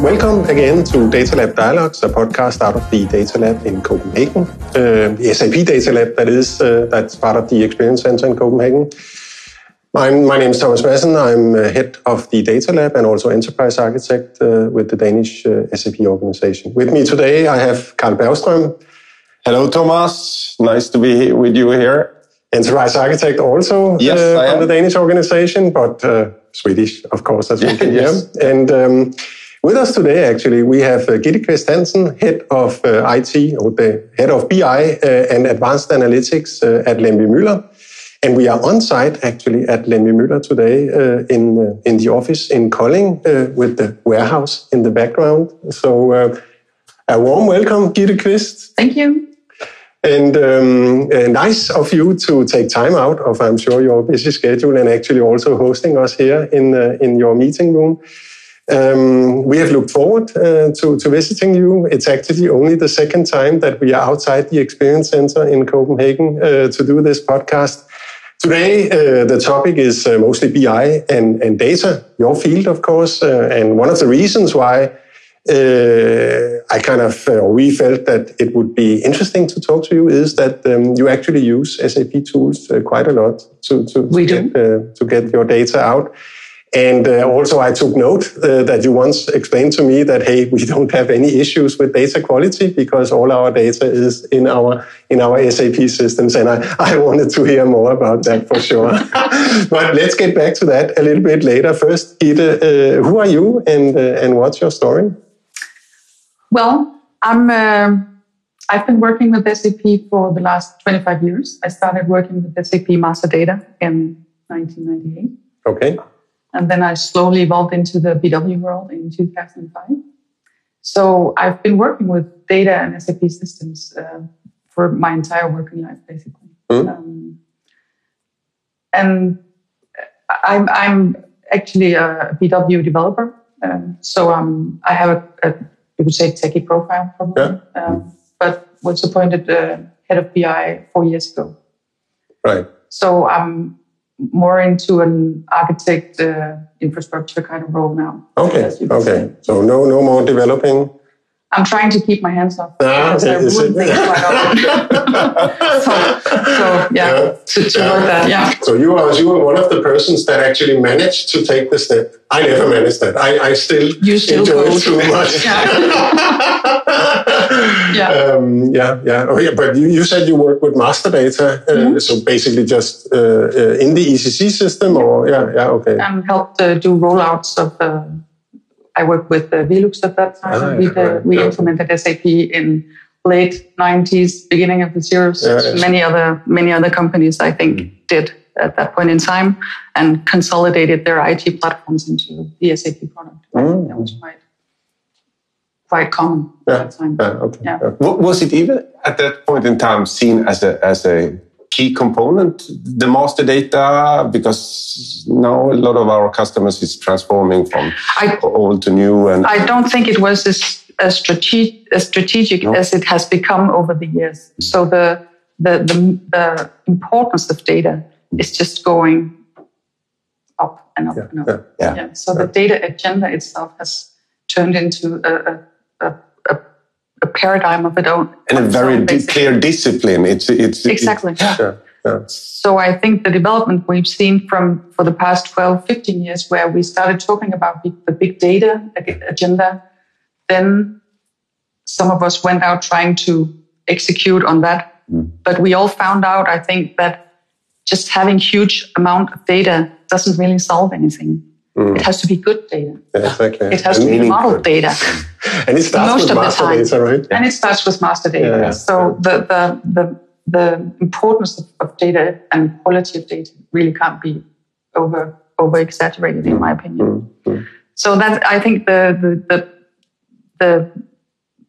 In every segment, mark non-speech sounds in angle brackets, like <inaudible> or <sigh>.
Welcome again to Data Lab Dialogues, a podcast out of the Data Lab in Copenhagen. Uh, the SAP Data Lab, that is, uh, that's part of the Experience Center in Copenhagen. I'm, my name is Thomas Madsen. I'm uh, head of the Data Lab and also enterprise architect uh, with the Danish uh, SAP organization. With me today, I have Carl Bergström. Hello, Thomas. Nice to be with you here. Enterprise architect also yes, uh, from the Danish organization, but uh, Swedish, of course, as we <laughs> can hear. And um, with us today, actually, we have uh, Gitte Kvist Hansen, head of uh, IT, or the head of BI uh, and advanced analytics uh, at Lemvigh Müller. And we are on site actually at Lemvigh Müller today uh, in uh, in the office in Kolding uh, with the warehouse in the background. So uh, a warm welcome, Gitte Kvist. Thank you. And um, uh, nice of you to take time out of, I'm sure, your busy schedule and actually also hosting us here in uh, in your meeting room. Um, we have looked forward uh, to, to visiting you. It's actually only the second time that we are outside the Experience Center in Copenhagen uh, to do this podcast. Today, uh, the topic is uh, mostly BI and, and data, your field, of course. Uh, and one of the reasons why uh, I kind of, uh, we felt that it would be interesting to talk to you is that um, you actually use SAP tools uh, quite a lot to, to, to. Get, uh, to get your data out. And uh, also, I took note uh, that you once explained to me that hey, we <laughs> don't have any issues with data quality because all our data is in our in our SAP systems. And I, <laughs> I wanted to hear more about that for sure. <laughs> but let's get back to that a little bit later. First, Gitte, uh, who are you and uh, and what's your story? Well, I'm. Uh, I've been working with SAP for the last 25 years. I started working with SAP Master Data in 1998, Okay. And then I slowly evolved into the BW world in 2005. So I've been working with data and SAP systems uh, for my entire working life, basically. Mm. Um, and I'm, I'm actually a BW developer, um, so um, I have a, a you could say techie profile probably. Um, but was appointed uh, head of BI four years ago. Right. So I'm more into an architect uh, infrastructure kind of role now. Okay. as you could Okay. say. So no no more developing. I'm trying to keep my hands off Ah, because okay, I wouldn't quite often. so, so yeah, Yeah. to, to work that, yeah. So you are you are one of the persons that actually managed to take the step. I never managed that. I, I still You still enjoy it too much. <laughs> <laughs> Yeah. Um, yeah, yeah. Oh, yeah. But you, you said you work with master data, uh, Mm-hmm. so basically just uh, uh, in the ECC system, or yeah, yeah, okay. and helped uh, do rollouts of. I worked with uh, Velux at that time. We yeah, uh, right, we yeah. implemented SAP in late 90s, beginning of the zeros. Yeah. Many other many other companies, I think, did at that point in time, and consolidated their IT platforms into the SAP product. I think Mm. That was quite quite common Yeah, at that time. okay. Yeah. Was it even at that point in time seen as a as a key component, the master data? Because now a lot of our customers is transforming from I- old to new, and I don't think it was as, as, strate- as strategic No. as it has become over the years. So the, the, the, the importance of data is just going up and up Yeah, and up. yeah. yeah, So the data agenda itself has turned into a, a, a, a, paradigm of its own. and a very di- clear discipline. It's it's Exactly. yeah, yeah. So I think the development we've seen from for the past 12, 15 years, where we started talking about big, the big data agenda, then some of us went out trying to execute on that. Mm. But we all found out, I think, that just having huge amount of data doesn't really solve anything. Mm. It has to be good data. Yeah, exactly. It has to and, be meaningful. model data. and it starts most with of the master time. data, right? And it starts with master data. Yeah, yeah. So the, the, the, the importance of, data and quality of data really can't be over, over exaggerated, in my opinion. Mm, mm, mm, So that I think the, the, the, the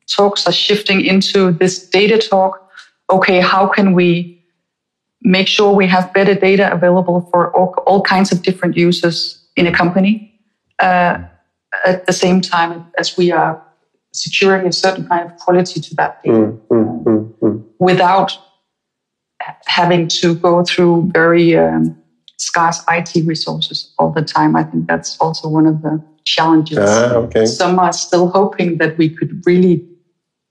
talks are shifting into this data talk. Okay, how can we make sure we have better data available for all, all kinds of different users in a company uh, at the same time as we are securing a certain kind of quality to that data Mm, mm, mm, mm. without having to go through very um, scarce IT resources all the time. I think that's also one of the challenges. Ah, okay. Some are still hoping that we could really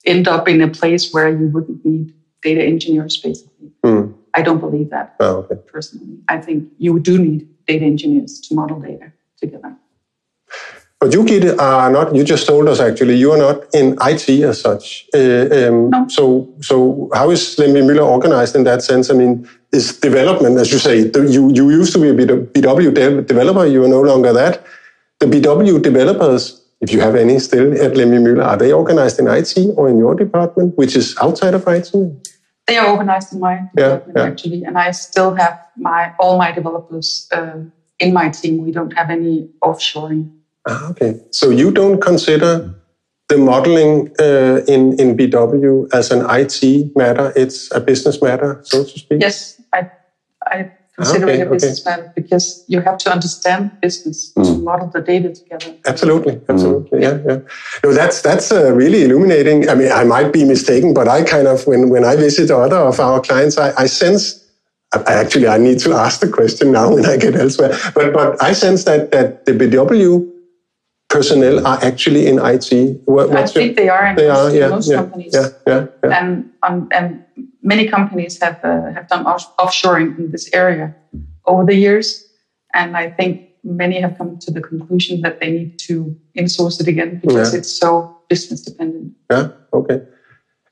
end up in a place where you wouldn't need data engineers, basically. Hmm. I don't believe that Ah, okay. personally. I think you do need data engineers to model data together. But you, Gitte, are not. You just told us actually you are not in IT as such. Uh, um, No. So, so how is Lemvigh Müller organized in that sense? I mean, is development, as you say, the- you you used to be a BW de- developer. You are no longer that. The BW developers, if you have any still at Lemvigh Müller, are they organized in IT or in your department, which is outside of IT? They are organized in my Yeah, yeah. actually, and I still have my all my developers uh, in my team. We don't have any offshoring. Ah, okay. So you don't consider the modeling uh, in in BW as an IT matter; it's a business matter, so to speak. Yes, I I consider Okay, a business matter because you have to understand business to model the data together. Absolutely, absolutely, yeah, yeah. No, that's that's uh, really illuminating. I mean, I might be mistaken, but I kind of when when I visit other of our clients, I, I sense. I, I actually, I need to ask the question now when I get elsewhere. But but I sense that that the BW personnel are actually in IT. What, I what's your- think they are they most, are, yeah, most yeah, companies. yeah, yeah, yeah. and um, and many companies have uh, have done off- offshoring in this area over the years, and I think many have come to the conclusion that they need to insource it again because Yeah. it's so business dependent. Yeah. Okay.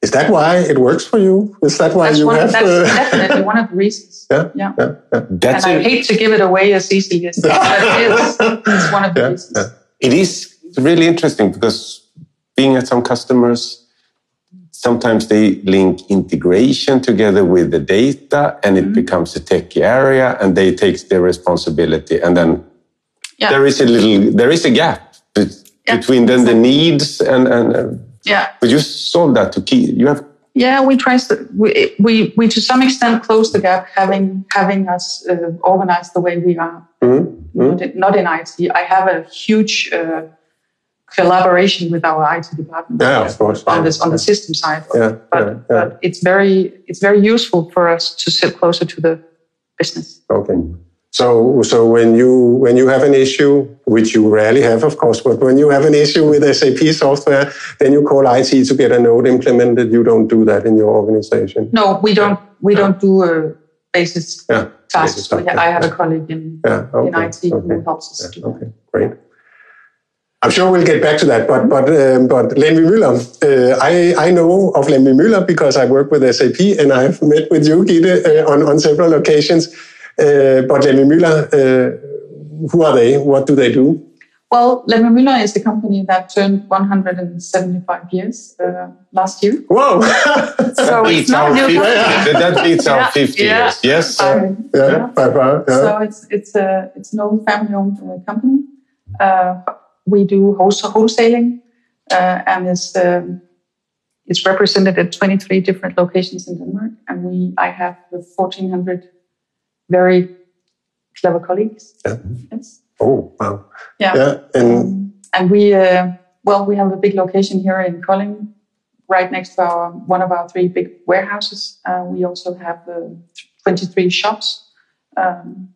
Is that why it works for you? Is that why That's, you one, have? that's uh, definitely one of the reasons. <laughs> Yeah, yeah. yeah, yeah. That's and I hate to give it away as easily as that is. <laughs> It's one of the Yeah, reasons. It is really interesting because being at some customers, sometimes they link integration together with the data and it becomes a tech area and they take their responsibility and then Yeah. there is a little there is a gap be- Yeah, between then the needs and and uh, Yeah. but you solve that to keep, you have Yeah, we try to, we, we, we to some extent close the gap having, having us uh, organized the way we are. Mhm, Not, in, not in IT. I have a huge uh, collaboration with our IT department. Yeah, of course. On this, on the system side. Yeah, But, yeah, yeah. but it's very, it's very useful for us to sit closer to the business. Okay. So, so when you when you have an issue, which you rarely have, of course, but when you have an issue with SAP software, then you call IT to get a note implemented. You don't do that in your organization. No, we don't, we don't do uh, basis Yeah. tasks. Basis I have a colleague in, Yeah. Okay. in IT who helps us Yeah, do that. Great. I'm sure we'll get back to that, but but um, but Lemvigh Müller, uh, I I know of Lemvigh Müller because I work with SAP and I've met with you, uh, on on several occasions. Uh, but Lemvigh Müller, uh, who are they? What do they do? Well, Lemmer is the company that turned 175 years uh, last year. Wow! So <laughs> it's beats not new 50, that beats our Yeah, 50 yeah. years yes yeah, by far. Yeah. So it's it's a it's an old family-owned uh, company. Uh, we do wholesale wholesaling, uh, and it's um, it's represented at 23 different locations in Denmark. And we I have 1,400 very clever colleagues. Yeah. Yes. Oh, wow. Yeah. Yeah, and Um, and we, uh, well, we have a big location here in Kolding, right next to our one of our three big warehouses. Uh, we also have uh, 23 shops. Um,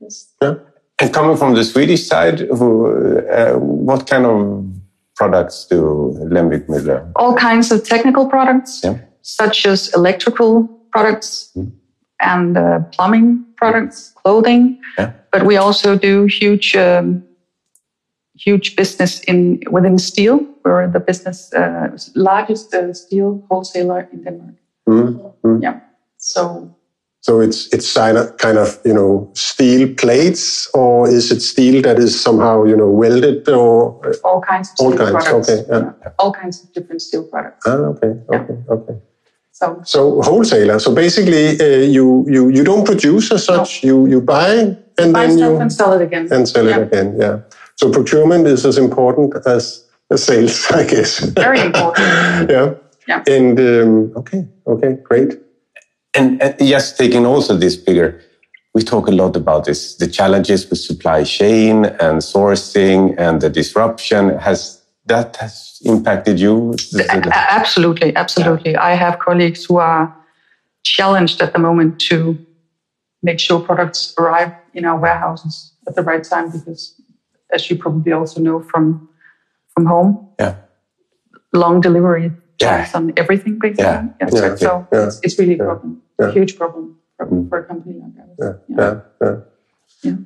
yes. and coming from the swedish side who, uh, what kind of products do Lemvigh Müller All kinds of technical products, Yeah. such as electrical products and uh, plumbing products, clothing. Yeah. But we also do huge, um, huge business in within steel. We're the business uh, largest uh, steel wholesaler in Denmark. mm, mm. Yeah. So so it's it's kind of, kind of you know steel plates, or is it steel that is somehow you know welded or all kinds of All kinds, products. okay, yeah. All kinds of different steel products. ah okay okay okay. So So wholesaler. So basically, uh, you you you don't produce as such. You you buy and buy then stuff you and sell it again. and sell it again. Yeah. So procurement is as important as as sales, <laughs> I guess. Very important. <laughs> yeah. Yeah. And um, okay, okay, great. And, and yes, taking also this bigger, we talk a lot about this, the challenges with supply chain and sourcing and the disruption. Has that has impacted you? Absolutely, absolutely. I have colleagues who are challenged at the moment to make sure products arrive in our warehouses at the right time because as you probably also know from from home. Yeah. Long delivery Yeah. times on everything, basically. Yeah, exactly. So Yeah. It's, it's really a problem, Yeah. a huge problem for, Mm. for a company like ours. Yeah, Yeah.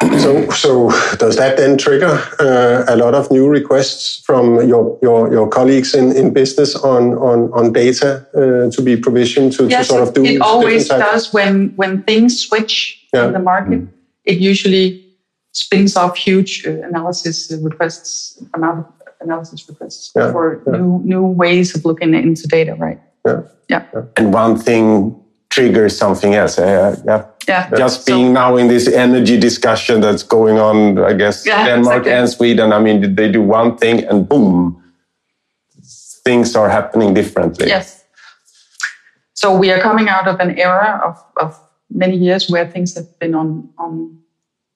<clears throat> So, so does that then trigger uh, a lot of new requests from your your, your colleagues in, in business on on, on data uh, to be provisioned to, to sort of do it always does when when things switch Yeah. in the market. It usually spins off huge uh, analysis requests, amount of analysis requests Yeah, for yeah. new new ways of looking into data. Right? Yeah. Yeah. And one thing triggers something else. Uh, yeah. Yeah. Just So- being now in this energy discussion that's going on, I guess Yeah, Denmark exactly. and Sweden. I mean, they do one thing and boom, things are happening differently. Yes. So we are coming out of an era of, of many years where things have been on, on,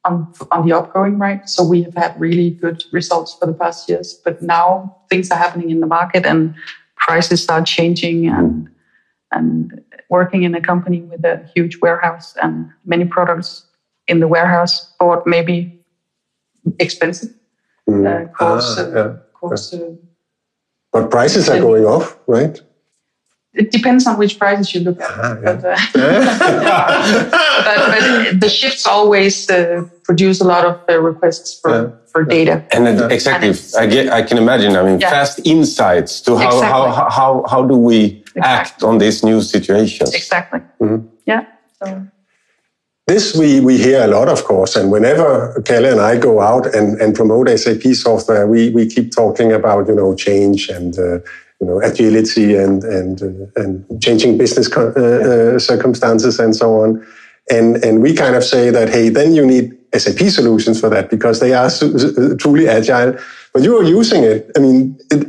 on, on the upgoing, right? So we have had really good results for the past years, but now things are happening in the market and prices are changing and, and working in a company with a huge warehouse and many products in the warehouse bought maybe expensive, Mm. uh, course, Ah, uh, yeah. course, uh, But prices are going off, right? it depends on which prices you look at. Ah, yeah. but, uh, <laughs> <laughs> but, but the shifts always uh, produce a lot of uh, requests for, Yeah. for data. And then exactly, And I, get, I can imagine. I mean, Yeah. fast insights to how, Exactly. how, how, how do we act on these new situations? Exactly. Mm-hmm. Yeah. So This we, we hear a lot, of course, and whenever Kelly and I go out and, and promote SAP software, we, we keep talking about you know change and uh, you know agility and and uh, and changing business co- uh, uh, circumstances and so on, and and we kind of say that hey, then you need SAP solutions for that because they are su- su- truly agile. But you are using it. I mean, it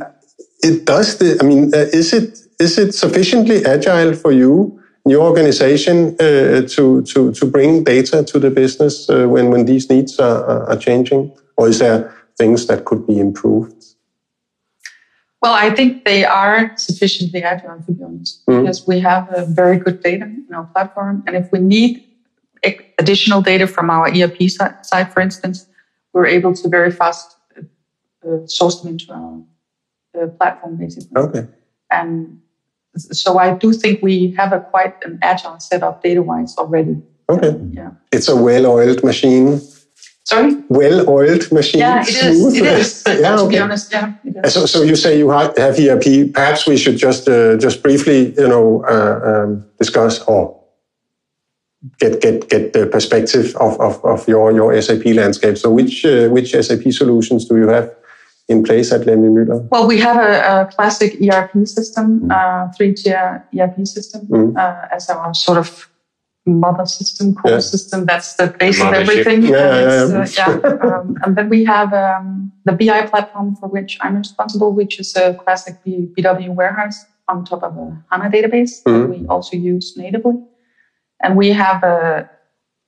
it does. The, I mean, uh, is it is it sufficiently agile for you? your organization uh, to, to, to bring data to the business uh, when, when these needs are, are- changing? Or is there things that could be improved? Well, I think they are sufficiently agile, to be honest, Mm. because we have a very good data in our platform. And if we need additional data from our ERP side, for instance, we're able to very fast uh, uh, source them into our uh, platform, basically. Okay. And so I do think we have a quite an agile setup data-wise already. Okay. Yeah. It's a well-oiled machine. Sorry? Well-oiled machine. Yeah, it is. It is. <laughs> yeah, to be okay. honest, yeah. So, so you say you have ERP. Perhaps we should just uh, just briefly, you know, uh, um, discuss or get get get the perspective of, of, of your your SAP landscape. So, which uh, which SAP solutions do you have in place at Lemvigh Müller? Well, we have a, a classic ERP system, uh, three-tier ERP system Mm. uh, as our sort of mother system, core Yeah. system. That's the base of everything. Yeah, And yeah, it's, uh, yeah. Um, and then we have um, the BI platform for which I'm responsible, which is a classic B- BW warehouse on top of a HANA database that Mhm. we also use natively. And we have a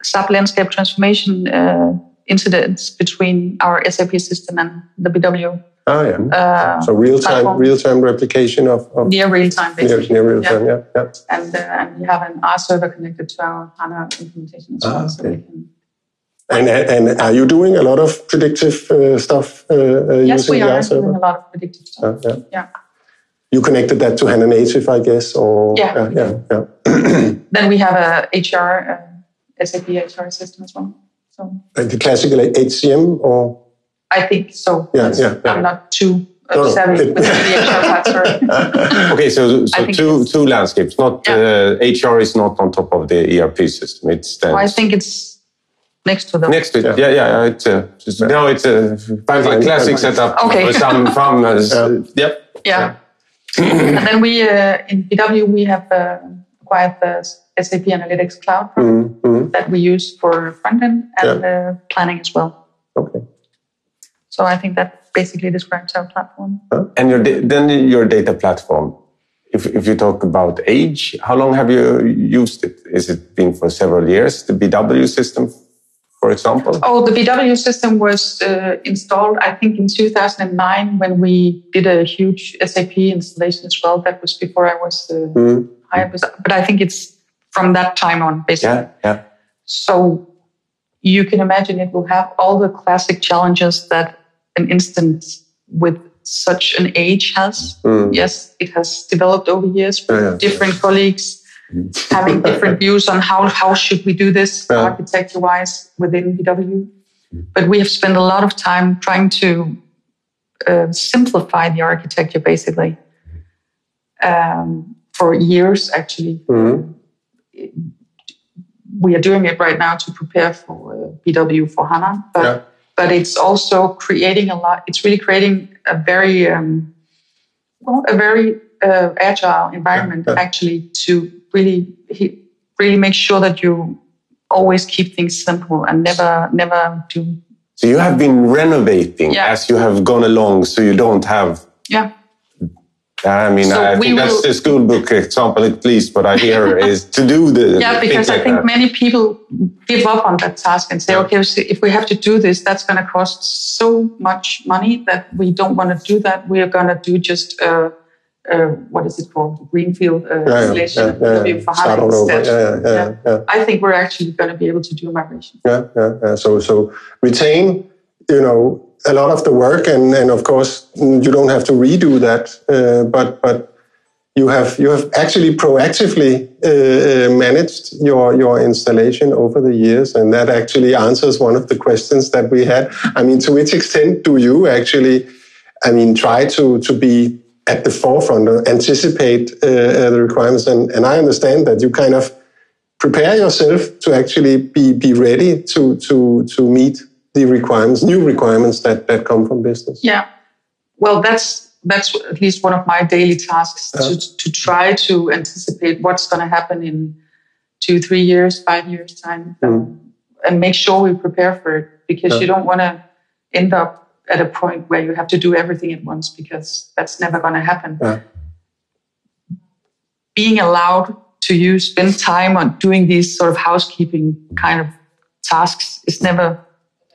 SAP landscape transformation uh, incidents between our SAP system and the BW Ah, yeah. uh, So real time real time replication of, of near real time, near, basically. near real Yeah. time. Yeah, yeah. And, uh, and we have an R server connected to our HANA implementation as well. Ah, So we can, And and are you doing a lot of predictive uh, stuff uh, uh, yes, using we are doing a lot of predictive stuff. Yeah, yeah. Yeah. You connected that to HANA Native, I guess, or Yeah, yeah, yeah, yeah. Then we have a HR, uh, SAP HR system as well. So Like the classical HCM, or I think so. Yeah, yeah, yeah. I'm not too uh, No, no. savvy with the HR part. <laughs> Okay, so, so two, two landscapes. Not uh, HR is not on top of the ERP system. It stands Well, I think it's next to them. next to it. Yeah. Yeah, yeah. yeah it's a, it's, no, it's a, Fine, fine, classic fine, fine. setup. Okay. for Some <laughs> from uh, Yeah. yep. Yeah. and then we, uh, in BW, we have uh, acquired the SAP Analytics Cloud Mm, mm, that we use for front end and uh, planning as well. okay. So I think that basically describes our platform. And your then your data platform. If, if you talk about age, how long have you used it? Is it been for several years? The BW system, for example. Oh, the BW system was uh, installed, I think, in 2009 when we did a huge SAP installation as well. That was before I was uh, Mm, hired, but I think it's from that time on, basically. Yeah, yeah. So you can imagine it will have all the classic challenges that an instance with such an age has. Mm. Yes, it has developed over years with Yeah, different colleagues having different <laughs> views on how, how should we do this Yeah. architecture wise within BW. But we have spent a lot of time trying to uh, simplify the architecture basically um, for years actually. Mhm. We are doing it right now to prepare for uh, BW for HANA, but Yeah. but it's also creating a lot. It's really creating a very um, well, a very uh, agile environment Yeah, yeah. actually to really really make sure that you always keep things simple and never never do So you have been renovating Yeah. as you have gone along, so you don't have. yeah I mean, So I think that's will- the school book example, at least. What I hear <laughs> is to do the. yeah because i think that. many people give up on that task and say Yeah. okay so if we have to do this that's going to cost so much money that we don't want to do that we are going to do just uh, uh, what is it called greenfield uh, Yeah, installation yeah, of yeah. BW for Start HANA all over. instead. Yeah, yeah, yeah, yeah. I think we're actually going to be able to do migration. yeah, yeah, yeah. So, so retain, you know, a lot of the work, and and of course you don't have to redo that, uh, but but you have you have actually proactively uh, uh, managed your your installation over the years, and that actually answers one of the questions that we had. I mean, to which extent do you actually, I mean, try to to be at the forefront or anticipate uh, uh, the requirements? And and I understand that you kind of prepare yourself to actually be, be ready to, to, to meet the requirements, new requirements that, that come from business. Yeah. Well, that's that's at least one of my daily tasks to to try to anticipate what's going to happen in two, three years, five years time, um, and make sure we prepare for it because you don't want to end up at a point where you have to do everything at once because that's never going to happen. Being allowed to use spend time on doing these sort of housekeeping kind of tasks is never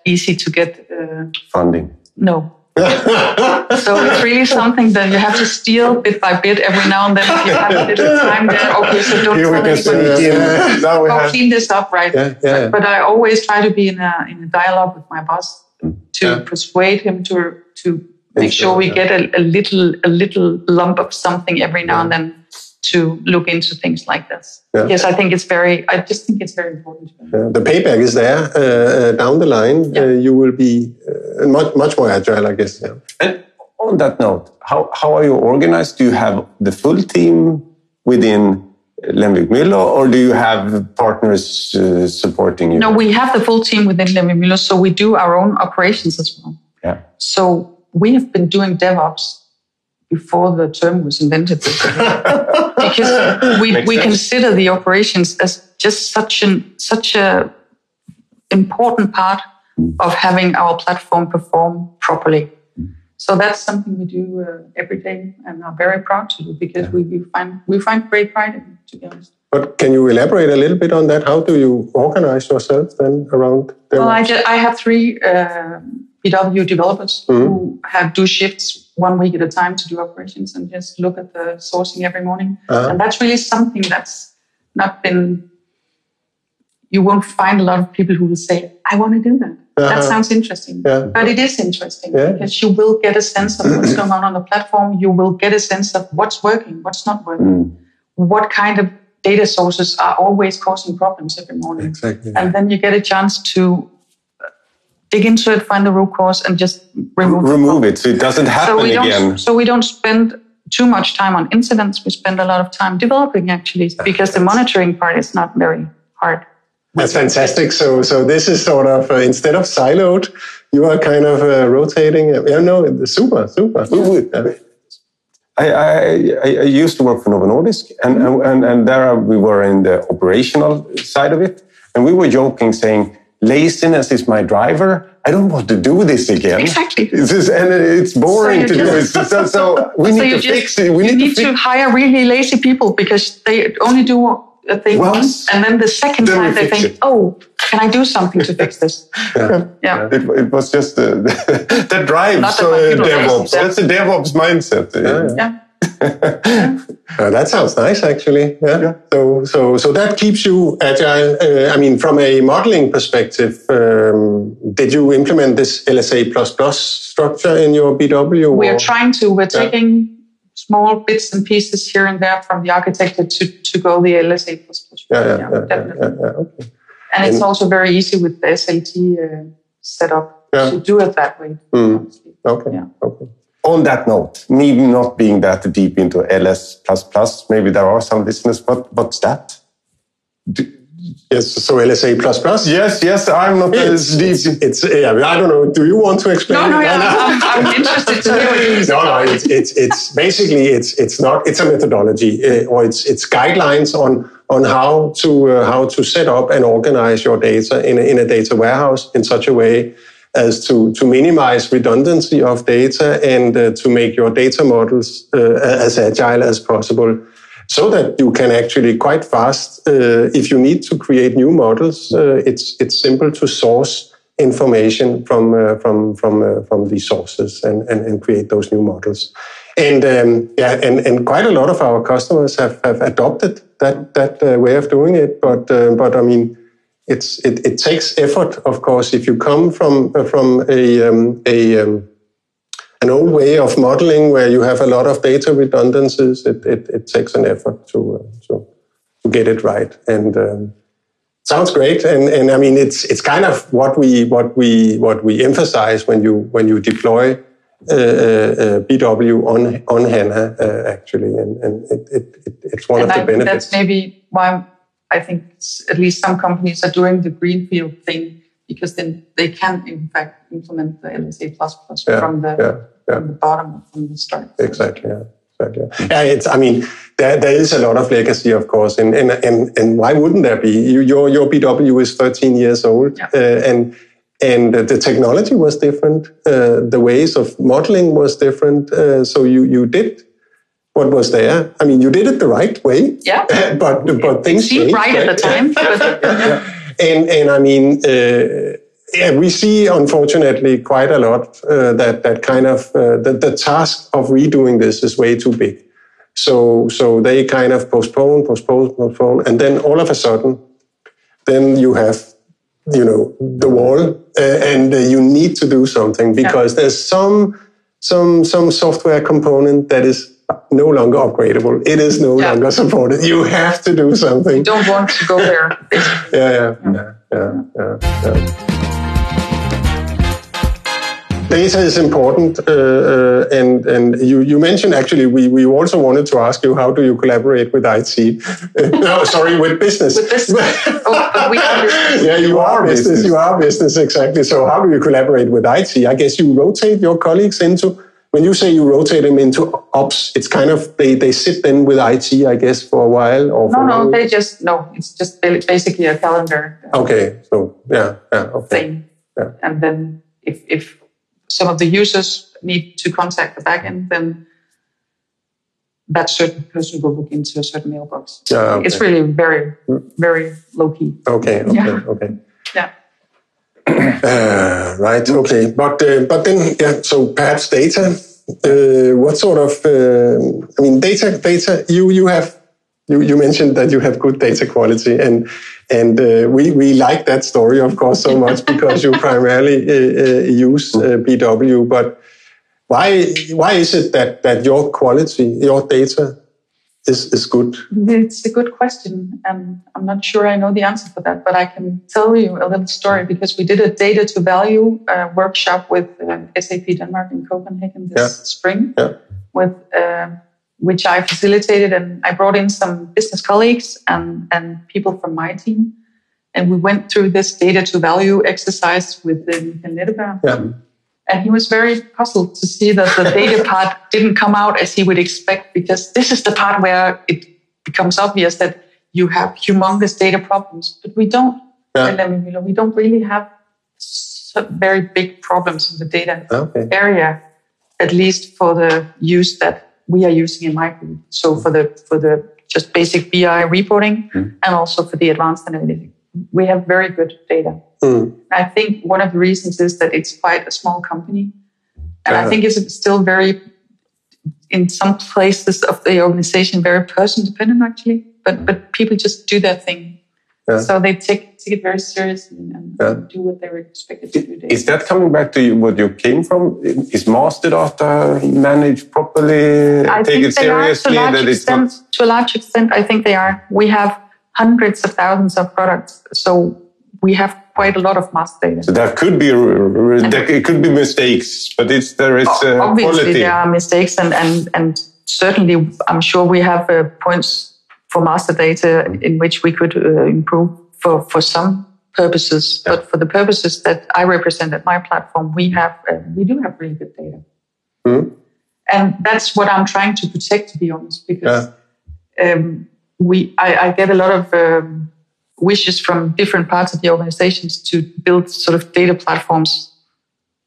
easy to get. Uh, funding. no. <laughs> so it's really something that you have to steal bit by bit every now and then. If you have a little <laughs> time there, okay, so don't Here tell anybody. Yeah. Now we Go have. clean this up, right? Yeah, yeah. But I always try to be in a in a dialogue with my boss to Yeah. persuade him to to make sure we get a, a little a little lump of something every now and then to look into things like this. Yeah. Because I think it's very I just think it's very important. Uh, the payback is there uh, uh, down the line. Yeah. Uh, you will be uh, much, much more agile, I guess. Yeah. And on that note, how, how are you organized? Do you have the full team within Lemvigh Müller or do you have partners uh, supporting you? No, we have the full team within Lemvigh Müller, so we do our own operations as well. Yeah. So we have been doing DevOps before the term was invented, <laughs> because we, Makes we sense. consider the operations as just such an such a important part of having our platform perform properly. So that's something we do uh, every day and are very proud to do because we, we find we find great pride in it, to be honest. But can you elaborate a little bit on that? How do you organize yourself then around them? Well, I, ju- I have three uh, BW developers who have do shifts one week at a time to do operations and just look at the sourcing every morning. Uh-huh. And that's really something that's not been. You won't find a lot of people who will say, "I want to do that." That Uh-huh. sounds interesting, Yeah. but it is interesting Yeah. because you will get a sense of what's <clears throat> going on on the platform. You will get a sense of what's working, what's not working, what kind of data sources are always causing problems every morning exactly. and then you get a chance to dig into it, find the root cause, and just remove. the Remove it so it doesn't happen So we don't. again. So we don't spend too much time on incidents. We spend a lot of time developing actually, because the monitoring part is not very hard. That's fantastic. So, so this is sort of uh, instead of siloed, you are kind of uh, rotating. Yeah, no, it's super, super. Yeah. I, I, I I used to work for Novo Nordisk, and, and, and there we were in the operational side of it. And we were joking, saying, laziness is my driver. I don't want to do this again. Exactly. It's just, and it's boring you to do it. just- So, so <laughs> we need you to just fix it. We need, need to to hire really lazy people because they only do a thing Well, once, and then the second then time they think, it. "Oh, can I do something to fix this?" <laughs> Yeah. Yeah. It, it was just <laughs> the, the drive. So uh, DevOps. That's a DevOps mindset. Yeah. Yeah. <laughs> Uh, that sounds nice, actually. Yeah. yeah. So, so, so that keeps you agile. Uh, I mean, from a modeling perspective, um, did you implement this LSA plus plus structure in your BW? We are trying to. We're taking small bits and pieces here and there from the architecture to, to go the LSA plus plus. Yeah, yeah, yeah, definitely. Yeah, okay. And, and, it's also very easy with the SLT uh, setup to do it that way. Mm. Okay. Yeah. Okay on that note, me not being that deep into LSA++, plus maybe there are some listeners, but what's that? Yes, so LSA++? Plus? Yes, yes, I'm not it's, as deep. It's, yeah, I don't know. Do you want to explain? No, no, yeah, I'm, I'm, interested to hear <laughs> No, no, it's, it's, it's basically, it's, it's not, it's a methodology uh, or it's, it's guidelines on, on how to, uh, how to set up and organize your data in a, in a data warehouse in such a way as to, to minimize redundancy of data and uh, to make your data models uh, as agile as possible so that you can actually quite fast, uh, if you need to create new models, uh, it's, it's simple to source information from, uh, from, from, uh, from the sources and, and, and create those new models. And um, yeah, and, and quite a lot of our customers have, have adopted that that way of doing it. But but I mean, it's it, it takes effort, of course. If you come from from a um, a um, an old way of modeling where you have a lot of data redundancies, it it, it takes an effort to uh, to to get it right. And um, sounds great. And and I mean, it's it's kind of what we what we what we emphasize when you when you deploy. Uh, uh, uh BW on on HANA uh, actually, and, and it, it, it's one and of the benefits. That's maybe why I think at least some companies are doing the greenfield thing because then they can in fact implement the LSA plus plus yeah, from the yeah, yeah. from the bottom from the start. Exactly. Yeah. Exactly. Yeah, it's. I mean, there, there is a lot of legacy, of course, and and and, and why wouldn't there be? You, your your BW is 13 years old, uh, and and the technology was different. Uh, the ways of modeling was different. Uh, so you you did what was there. I mean, you did it the right way. Yeah. <laughs> but but things seemed right, right, at the time. yeah. <laughs> And and I mean, uh, yeah, we see unfortunately quite a lot uh, that that kind of uh, the, the task of redoing this is way too big. So so they kind of postpone, postpone, postpone, and then all of a sudden, then you have you know the wall, uh, and uh, you need to do something because yeah. there's some some some software component that is no longer upgradable. It is no yeah. longer supported. You have to do something. You don't want to go there. <laughs> yeah, yeah, yeah, yeah, yeah, Data is important, uh, uh, and and you, you mentioned actually we, we also wanted to ask you how do you collaborate with IT? <laughs> no, sorry, with business. With business. oh, we are business. <laughs> Yeah, you, you are business. business. You are business exactly. So how do you collaborate with IT? I guess you rotate your colleagues into when you say you rotate them into ops, it's kind of they, they sit then with IT, I guess, for a while. Or no, no, they just no. It's just basically a calendar. Okay, so yeah, yeah, okay. thing. Yeah. And then if if some of the users need to contact the backend, then that certain person will look into a certain mailbox. Yeah, okay. It's really very, hmm. very low key. Okay, okay, yeah. okay. Uh, right. Okay. But uh, but then yeah. So perhaps data. Uh, what sort of? Uh, I mean, data. Data. You you have. You, you mentioned that you have good data quality, and and uh, we we like that story, of course, so much <laughs> because you primarily uh, use BW. But why why is it that that your quality, your data is, is good? It's a good question. And I'm not sure I know the answer for that, but I can tell you a little story because we did a data to value uh, workshop with uh, SAP Denmark in Copenhagen this yeah. spring, yeah. with uh, which I facilitated. And I brought in some business colleagues and, and people from my team. And we went through this data to value exercise with the Yeah. And he was very puzzled to see that the data <laughs> part didn't come out as he would expect, because this is the part where it becomes obvious that you have humongous data problems, but we don't. Yeah. we don't really have very big problems in the data okay. area, at least for the use that we are using in my group. So for the for the just basic BI reporting mm. and also for the advanced analytics, we have very good data. Mm. I think one of the reasons is that it's quite a small company. And I think it's still very, in some places of the organization very person dependent actually, but but people just do their thing. Yeah. So they take take it very seriously and Yeah. do what they're expected to do. daily. Is that coming back to you, what you came from? Is master data managed properly? I Take think it they are to a seriously large extent. not. To a large extent, I think they are. We have hundreds of thousands of products, so we have quite a lot of master data. So there could be there it could be mistakes, but it's there is uh, Obviously, quality. there are mistakes, and and and certainly, I'm sure we have uh, points for master data in which we could uh, improve for for some purposes. But for the purposes that I represent at my platform, we have uh, we do have really good data, Mhm. and that's what I'm trying to protect. To be honest, because um, we I, I get a lot of um, wishes from different parts of the organizations to build sort of data platforms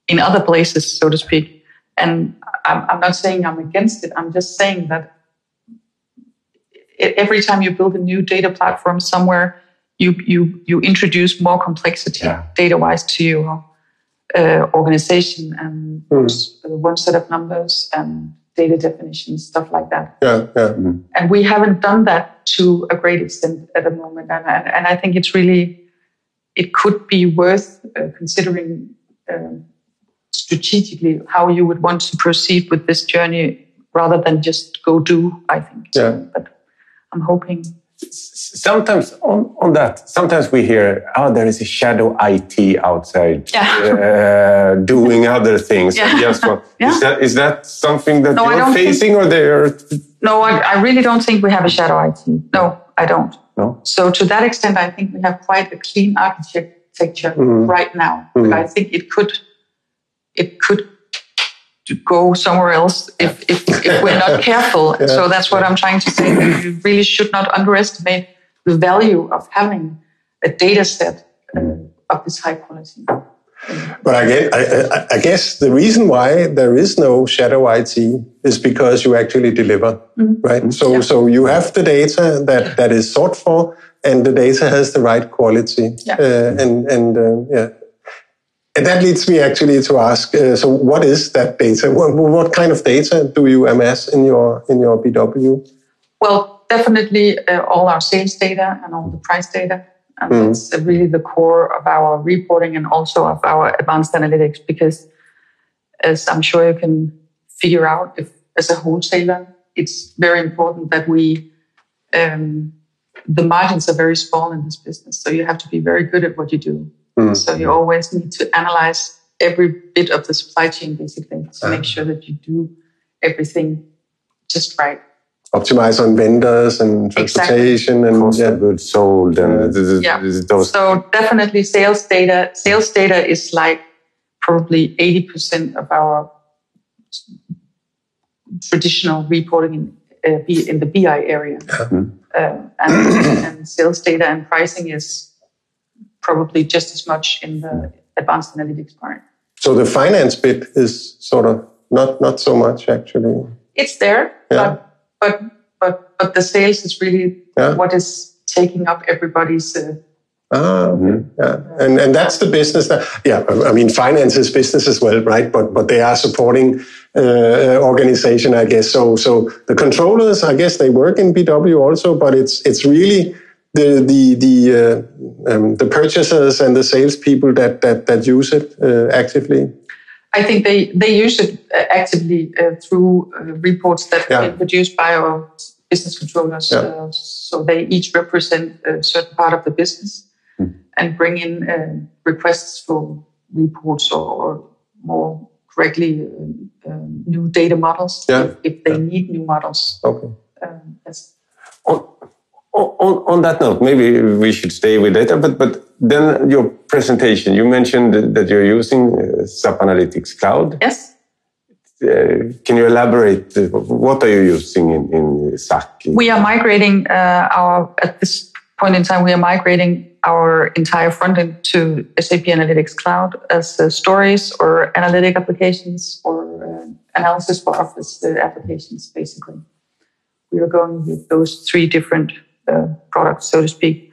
in other places, so to speak. And I'm, I'm not saying I'm against it. I'm just saying that every time you build a new data platform somewhere, you you you introduce more complexity Yeah. data-wise to your uh, organization and uh, one set of numbers and data definitions, stuff like that Yeah, yeah. and we haven't done that to a great extent at the moment and, and, and i think it's really it could be worth uh, considering um, strategically how you would want to proceed with this journey rather than just go do i think Yeah. but i'm hoping sometimes on, on that, sometimes we hear, oh, there is a shadow IT outside uh, doing other things. Yeah. Just one. <laughs> Yeah. Is that is that something that No, you're don't think- facing, or they're no I, I really don't think we have a shadow it no i don't no? So to that extent, I think we have quite a clean architecture Mhm. right now. But I think it could it could to go somewhere else if, if, if we're not <laughs> careful. Yeah. So that's what I'm trying to say. that You really should not underestimate the value of having a data set uh, of this high quality. But I guess, I, I- guess the reason why there is no shadow IT is because you actually deliver, right? So, Yeah. so you have the data that, that is sought for, and the data has the right quality. Yeah. Uh, and and uh, yeah, and that leads me actually to ask: uh, so, what is that data? What, what kind of data do you amass in your in your BW? Well, definitely uh, all our sales data and all the price data. And Mm. that's uh, really the core of our reporting and also of our advanced analytics because as I'm sure you can figure out if as a wholesaler, it's very important that we um, the margins are very small in this business. So you have to be very good at what you do. Mm. So you always need to analyze every bit of the supply chain basically to make sure that you do everything just right. Optimize on vendors and Exactly. transportation and Cost yeah. of goods sold and Yeah. th- th- Yeah. those. So definitely sales data. Sales data is like probably 80% of our traditional reporting in, uh, in the BI area. Uh, and, and sales data and pricing is probably just as much in the advanced analytics part. So the finance bit is sort of not not so much actually. It's there, Yeah. but, but, but, but the sales is really Yeah. what is taking up everybody's uh, Ah, okay. yeah, and and that's the business that yeah. I mean, finance is business as well, right? But but they are supporting uh, organization, I guess. So so the controllers, I guess, they work in BW also, but it's it's really the the the uh, um, the purchasers and the salespeople that that that use it uh, actively. I think they, they use it uh, actively uh, through uh, reports that Yeah. been produced by our business controllers. Yeah. Uh, so they each represent a certain part of the business and bring in uh, requests for reports or, or more correctly, um, new data models Yeah. if, if they need new models. Okay. Um, that's, on, on that note, maybe we should stay with data, but, but then your presentation, you mentioned that you're using uh, SAP Analytics Cloud. yes. Uh, can you elaborate? Uh, what are you using in, in SAC? We are migrating uh, our, at this point in time, we are migrating our entire front end to SAP Analytics Cloud as uh, stories or analytic applications or uh, analysis for office uh, applications, basically. We are going with those three different uh, products, so to speak.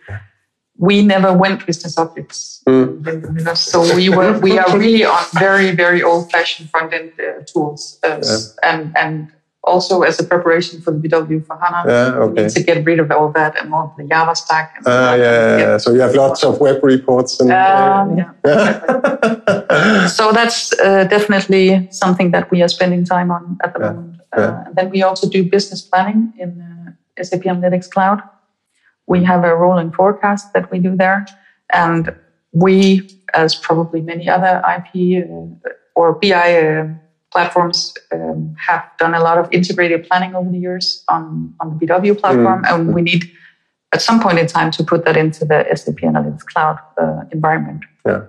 We never went business objects, so we were we are really on very very old fashioned front end uh, tools, uh, and and also as a preparation for the BW for HANA. Yeah, okay. We need to get rid of all that and all the Java stack. And Ah, yeah, yeah, yeah. So you have lots of web reports and. Um, yeah. <laughs> so that's uh, definitely something that we are spending time on at the Yeah, moment. Uh, yeah. and then we also do business planning in uh, SAP Analytics Cloud. We have a rolling forecast that we do there. And we, as probably many other IP uh, or BI uh, platforms, um, have done a lot of integrated planning over the years on, on the BW platform. And we need at some point in time to put that into the SAP Analytics Cloud uh, environment. yeah.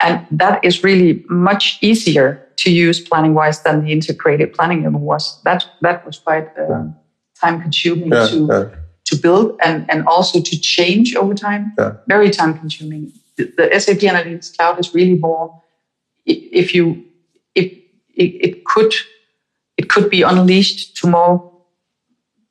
And that is really much easier to use planning wise than the integrated planning ever was. That, that was quite uh, time consuming Yeah, to, yeah. To build and, and also to change over time. Yeah. Very time consuming. The, the SAP Analytics Cloud is really more, if you, if it, it could, it could be unleashed to more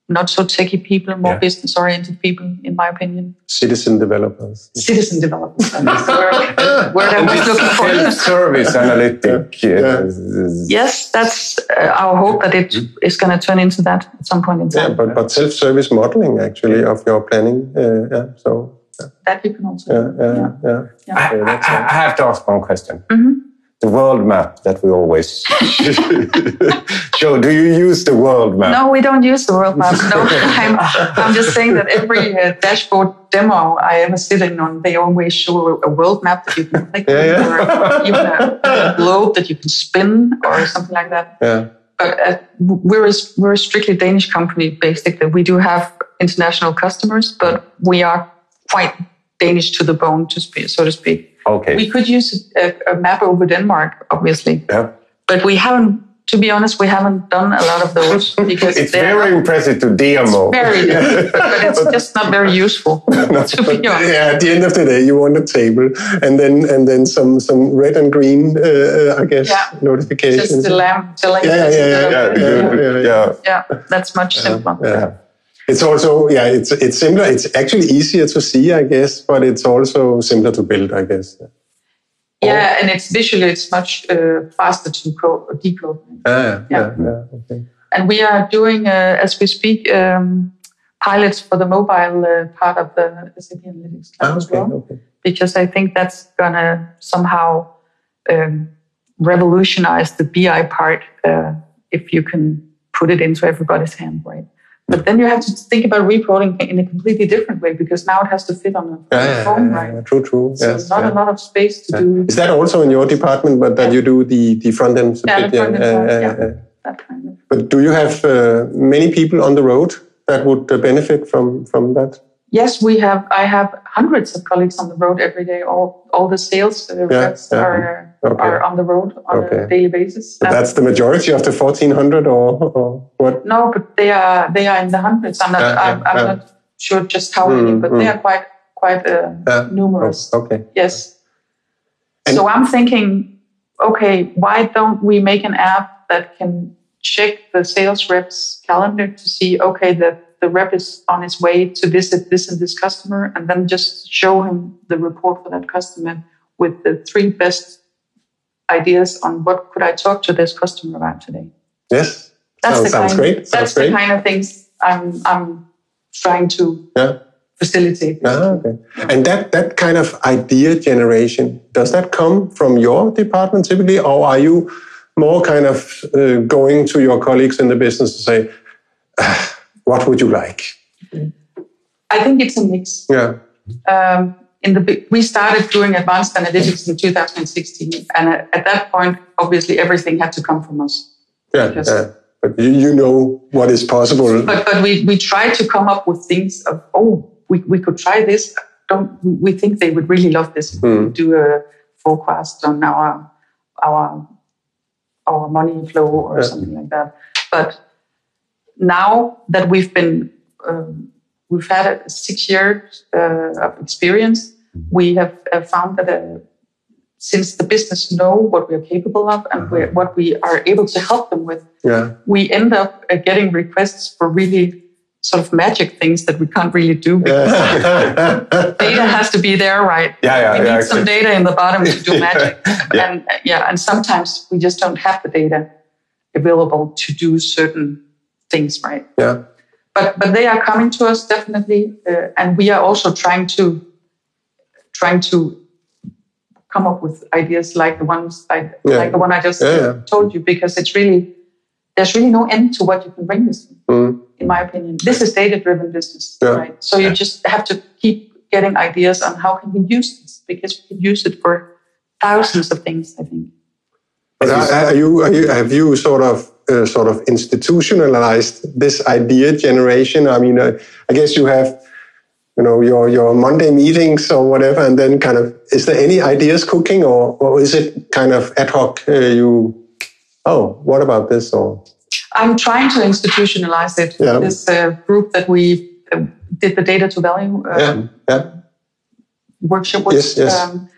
not so techie people, more Yeah. business oriented people, in my opinion. Citizen developers. Citizen developers. <laughs> where, the word, word I was looking for. Self-service analytic. Yeah. Yes, that's uh, our hope that it is going to turn into that at some point in Yeah, time. but, but self-service modeling actually of your planning. Uh, yeah, so that you can also. yeah, do. yeah, yeah. Yeah. I, I- I have to ask one question. Mhm. The world map that we always <laughs> show. Do you use the world map? No, we don't use the world map. No, <laughs> I'm, I'm just saying that every uh, dashboard demo I ever sit in on, they always show a world map that you can click Yeah, yeah. or even a, a globe that you can spin, or something like that. Yeah, but uh, we're a, we're a strictly Danish company. Basically, we do have international customers, but we are quite Danish to the bone, to speak, so to speak. Okay. We could use a, a map over Denmark, obviously, yeah. but we haven't. To be honest, we haven't done a lot of those <laughs> because It's very not impressive to demo. very, but, it's <laughs> just not very useful. <laughs> to be honest. yeah. At the end of the day, you want a table, and then and then some some red and green, uh, uh, I guess, Yeah. notifications. Just the lamp telling Yeah, yeah, yeah, Yeah, Yeah, yeah, yeah. yeah, that's much simpler. yeah. It's also yeah, it's it's simpler. It's actually easier to see, I guess, but it's also simpler to build, I guess. Yeah, and it's visually it's much uh, faster to co- decode. Ah, yeah, Yeah. yeah, okay. And we are doing, uh, as we speak, um, pilots for the mobile uh, part of the SAP Analytics Cloud Ah, as well, okay. because I think that's gonna somehow um, revolutionize the BI part uh, if you can put it into everybody's hand, right? But then you have to think about reporting in a completely different way because now it has to fit on a, Yeah, yeah, phone, yeah, right? yeah, true, true. So yes, not yeah. a lot of space to do Is that also in your department, but that you do the, the front end? Yeah, the front end yeah, that kind of. But do you have uh, many people on the road that would uh, benefit from, from that? Yes, we have. I have hundreds of colleagues on the road every day. All all the sales uh, reps yeah. are Okay. are on the road on Okay. a daily basis. But that's the majority of the 1400 or, or what? no, but they are they are in the hundreds. I'm not. Yeah, I'm, I'm yeah. not sure just how many, Mm, but mm. they are quite quite uh, Yeah. numerous. Oh, okay. Yes. And- so I'm thinking, okay, why don't we make an app that can check the sales reps calendar to see, okay, the, the rep is on his way to visit this and this customer, and then just show him the report for that customer with the three best ideas on what could I talk to this customer about today. Yes. That's sounds, the sounds kind, great. Sounds That's great. the kind of things I'm I'm trying to yeah. facilitate. Ah, okay. And that, that kind of idea generation, does that come from your department typically, or are you more kind of uh, going to your colleagues in the business to say, "Ah, what would you like? I think it's a mix. Yeah. um, in the we started doing advanced analytics in 2016, and at, at that point, obviously, everything had to come from us. Yeah. Yeah. But you, you know what is possible. But but we we tried to come up with things of oh we, we could try this. Don't we think they would really love this? could do a forecast on our our our money flow or Yeah. something like that. But now that we've been um, we've had a six years uh, of experience, we have uh, found that uh, since the business know what we're capable of and we're, what we are able to help them with, yeah. we end up uh, getting requests for really sort of magic things that we can't really do. because Yeah. <laughs> Data has to be there, right? Yeah, yeah, we need yeah, some exactly. data in the bottom to do magic. <laughs> And uh, yeah, and sometimes we just don't have the data available to do certain things, right? Yeah. But but they are coming to us definitely, uh, and we are also trying to trying to come up with ideas like the ones I, Yeah. like the one I just Yeah, yeah. told you, because it's really there's really no end to what you can bring this. in Mm. in my opinion. This is data-driven business, Yeah. right? So you just have to keep getting ideas on how can we use this because we can use it for thousands of things. I think. But are, are you, are you, have you sort of uh, sort of institutionalized this idea generation? I mean, uh, I guess you have, you know, your your Monday meetings or whatever, and then kind of is there any ideas cooking, or or is it kind of ad hoc? Uh, you, oh, what about this? Or I'm trying to institutionalize it. Yeah. This uh, group that we uh, did the data to value uh, yeah, yeah, workshop with. Yes, yes. Um,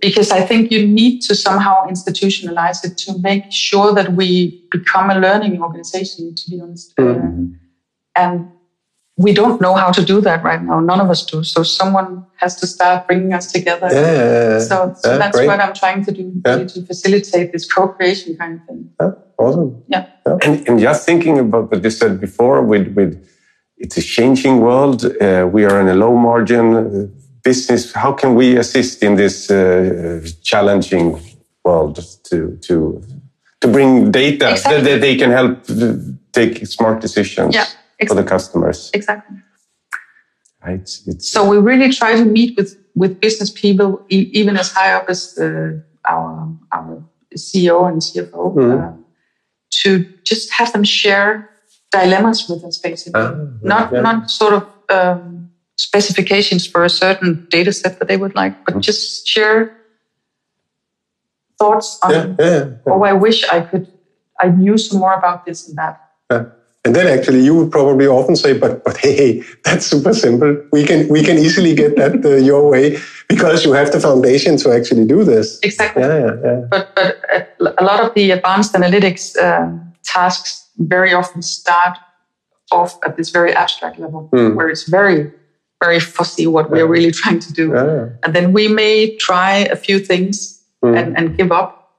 because I think you need to somehow institutionalize it to make sure that we become a learning organization, to be honest. Mm-hmm. Uh, and we don't know how to do that right now. None of us do. So someone has to start bringing us together. yeah, yeah, yeah. So, so Yeah, that's great. what I'm trying to do Yeah. really to facilitate this co-creation kind of thing. Yeah, awesome. Yeah. And, and just thinking about what you said before, with with it's a changing world. Uh, we are in a low margin uh, business. How can we assist in this uh, challenging world to to to bring data Exactly. that, they can help uh, take smart decisions Yeah, for the customers? Exactly. Right? It's So we really try to meet with with business people, e- even as high up as uh, our our CEO and CFO, Mhm. uh, to just have them share dilemmas with us, basically. Ah, not yeah. not sort of um, specifications for a certain data set that they would like, but just share thoughts on. Yeah, yeah, yeah. Oh, I wish I could. I knew some more about this and that. Yeah. And then actually you would probably often say, but, but hey, hey, that's super simple. We can, we can easily get that uh, <laughs> your way because you have the foundation to actually do this. Exactly. Yeah, yeah, yeah. but but uh, a lot of the advanced analytics um, tasks very often start off at this very abstract level Hmm. where it's very very fussy what we're really <laughs> trying to do. And then we may try a few things Hmm. and, and give up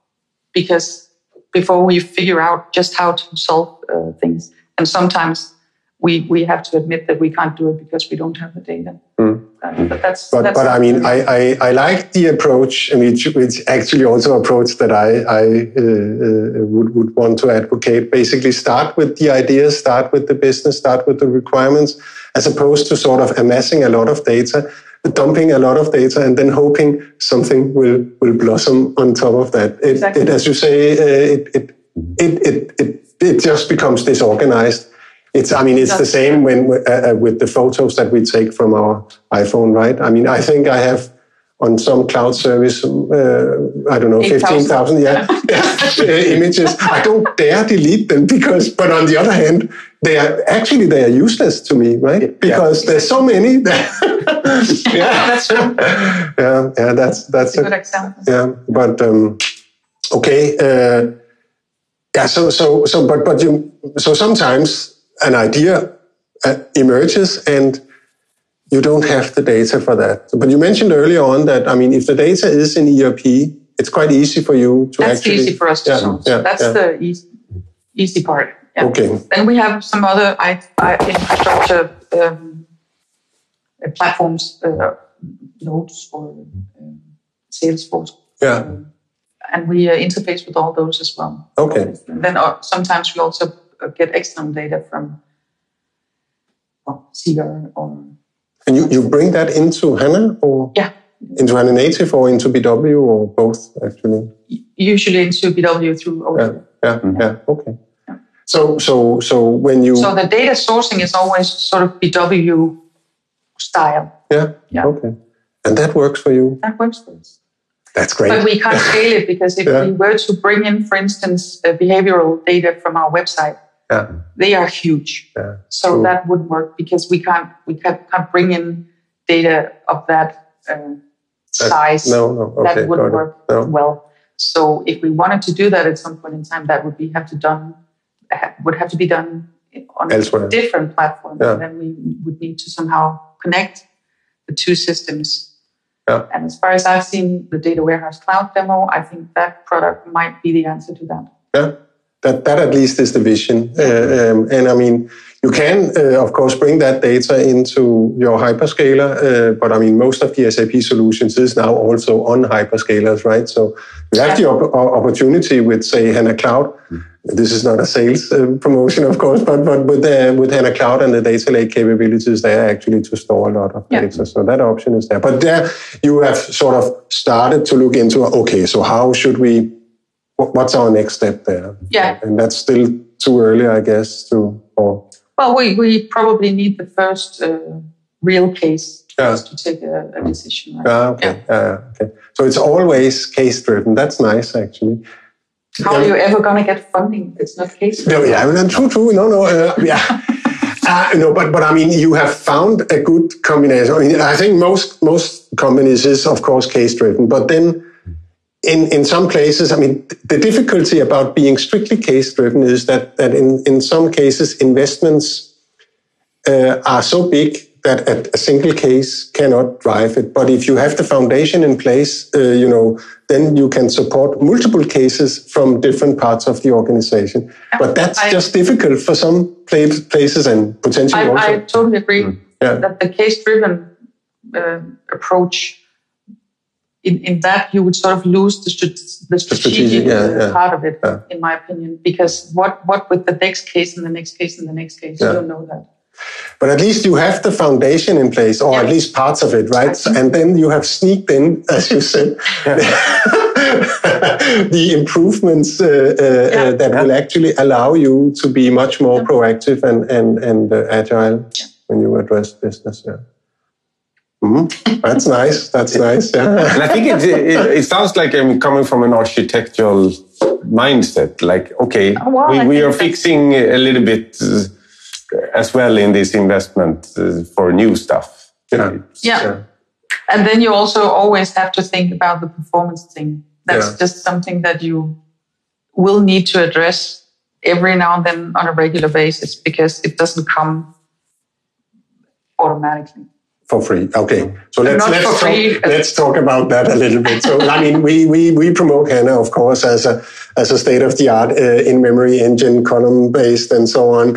because before we figure out just how to solve uh, things. And sometimes we we have to admit that we can't do it because we don't have the data. Hmm. Uh, but that's But, that's but I mean, I, I, I like the approach, and which, which actually also approach that I, I uh, uh, would, would want to advocate. Basically, start with the ideas, start with the business, start with the requirements, as opposed to sort of amassing a lot of data, dumping a lot of data, and then hoping something will, will blossom on top of that. It, Exactly. it as you say, uh, it, it, it, it, it, it just becomes disorganized. It's, I mean, it's the same when uh, uh, with the photos that we take from our iPhone, right? I mean, I think I have on some cloud service, uh, I don't know, 15,000 yeah, uh, <laughs> <laughs> images. I don't dare delete them because, but on the other hand, they are actually, they are useless to me, right? Because there's so many <laughs> that, yeah. That's true. Yeah, yeah, that's, that's a good example yeah, but um, okay. Uh, yeah, so so so, but but you so sometimes an idea uh, emerges and you don't have the data for that. But you mentioned earlier on that I mean, if the data is in ERP, it's quite easy for you to that's actually. easy for us to Yeah, solve. yeah, that's yeah. the easy, easy part. Yeah. Okay. Then we have some other I, I, infrastructure um, uh, platforms, uh, Nodes or um, Salesforce. Yeah. Um, and we uh, interface with all those as well. Okay. And then uh, sometimes we also get external data from well, CR or And you, you bring that into HANA or yeah, into HANA Native or into BW or both actually? usually into BW through OData. Yeah, yeah, yeah. Okay. So so so when you So the data sourcing is always sort of BW style. yeah Yeah. okay, and that works for you. That works for us. That's great. But we can't scale it because if <laughs> Yeah. we were to bring in, for instance, uh, behavioral data from our website, yeah, they are huge. yeah. So True. that wouldn't work because we can't we can't, can't bring in data of that uh, size. no, no. Okay, that wouldn't work No. well. So if we wanted to do that at some point in time, that would be have to done would have to be done on Elsewhere. a different platform. Yeah. And then we would need to somehow connect the two systems. Yeah. And as far as I've seen the data warehouse cloud demo, I think that product might be the answer to that. Yeah, That, that at least is the vision. Uh, um, and I mean, you can, uh, of course, bring that data into your hyperscaler, uh, but I mean, most of the SAP solutions is now also on hyperscalers, right? So you have the op- opportunity with, say, HANA Cloud. This is not a sales uh, promotion, of course, but, but with, uh, with HANA Cloud and the data lake capabilities there actually to store a lot of Yeah. data. So that option is there. But there you have sort of started to look into, okay, so how should we, what's our next step there? Yeah. And that's still too early, I guess, to, or Well, we, we probably need the first uh, real case Yeah. to take a, a decision. Right? Ah, okay. Yeah. yeah, okay. So it's always case driven. That's nice, actually. How are you ever going to get funding it's not case? No, yeah, true, true. No, no, uh, yeah. <laughs> Uh, no, but but I mean, you have found a good combination. I mean, I think most most companies is of course case driven, but then in in some places, I mean, the difficulty about being strictly case driven is that that in in some cases investments uh, are so big that a, a single case cannot drive it. But if you have the foundation in place, uh, you know, then you can support multiple cases from different parts of the organization. But that's I- just difficult for some places and potentially I, also. I totally agree Yeah. that the case-driven uh, approach, in, in that you would sort of lose the, the strategic, strategic, yeah, yeah. part of it, Yeah. in my opinion. Because what, what with the next case and the next case and the next case, Yeah. you don't know that. But at least you have the foundation in place, or Yeah. at least parts of it, right? So- and then you have sneaked in, as you said, <laughs> <laughs> the improvements uh, uh, Yeah. uh, that will actually allow you to be much more proactive and and and uh, agile when you address business. Yeah. Mhm. That's nice. That's <laughs> nice. Yeah. And I think it, it, it sounds like I'm coming from an architectural mindset. Like, okay, Oh, well, we, we are fixing a little bit uh, as well in this investment uh, for new stuff. Yeah. It's, Yeah. Yeah. And then you also always have to think about the performance thing. That's Yeah. just something that you will need to address every now and then on a regular basis because it doesn't come automatically. For free. Okay, so let's Not let's talk, <laughs> let's talk about that a little bit. So I mean, we we we promote HANA, of course, as a as a state of the art uh, in memory engine, column based, and so on.